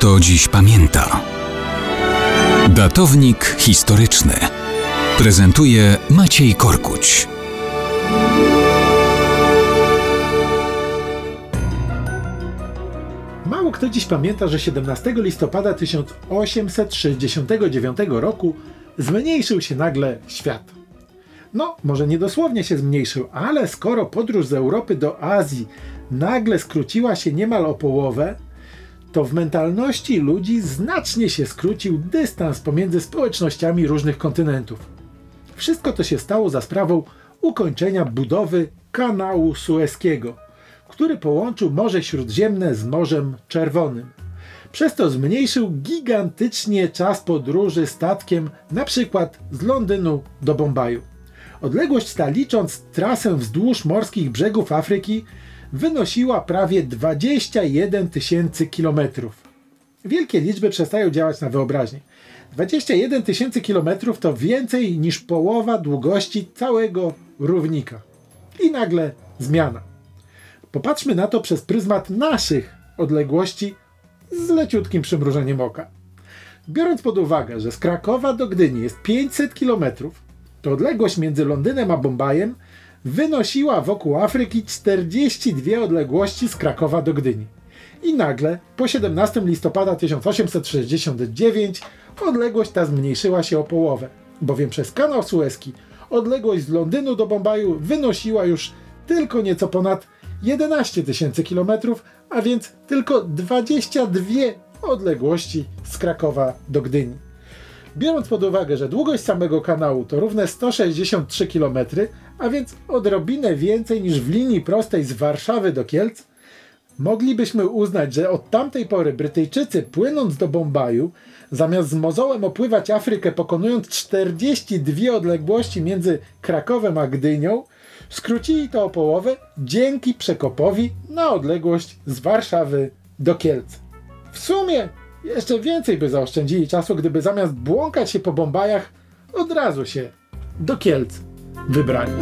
kto dziś pamięta. Datownik historyczny prezentuje Maciej Korkuć. Mało kto dziś pamięta, że 17 listopada 1869 roku zmniejszył się nagle świat. No, może nie dosłownie się zmniejszył, ale skoro podróż z Europy do Azji nagle skróciła się niemal o połowę, to w mentalności ludzi znacznie się skrócił dystans pomiędzy społecznościami różnych kontynentów. Wszystko to się stało za sprawą ukończenia budowy kanału sueskiego, który połączył Morze Śródziemne z Morzem Czerwonym. Przez to zmniejszył gigantycznie czas podróży statkiem, na przykład z Londynu do Bombaju. Odległość ta, licząc trasę wzdłuż morskich brzegów Afryki, wynosiła prawie 21 tysięcy kilometrów. Wielkie liczby przestają działać na wyobraźnię. 21 tysięcy kilometrów to więcej niż połowa długości całego równika. I nagle zmiana. Popatrzmy na to przez pryzmat naszych odległości z leciutkim przymrużeniem oka. Biorąc pod uwagę, że z Krakowa do Gdyni jest 500 kilometrów, to odległość między Londynem a Bombajem wynosiła wokół Afryki 42 odległości z Krakowa do Gdyni. I nagle, po 17 listopada 1869, odległość ta zmniejszyła się o połowę, bowiem przez kanał Suezki odległość z Londynu do Bombaju wynosiła już tylko nieco ponad 11 tysięcy kilometrów, a więc tylko 22 odległości z Krakowa do Gdyni. Biorąc pod uwagę, że długość samego kanału to równe 163 km, a więc odrobinę więcej niż w linii prostej z Warszawy do Kielc, moglibyśmy uznać, że od tamtej pory Brytyjczycy płynąc do Bombaju, zamiast z mozołem opływać Afrykę pokonując 42 odległości między Krakowem a Gdynią, skrócili to o połowę dzięki przekopowi na odległość z Warszawy do Kielc. W sumie jeszcze więcej by zaoszczędzili czasu, gdyby zamiast błąkać się po Bombajach, od razu się do Kielc wybrali.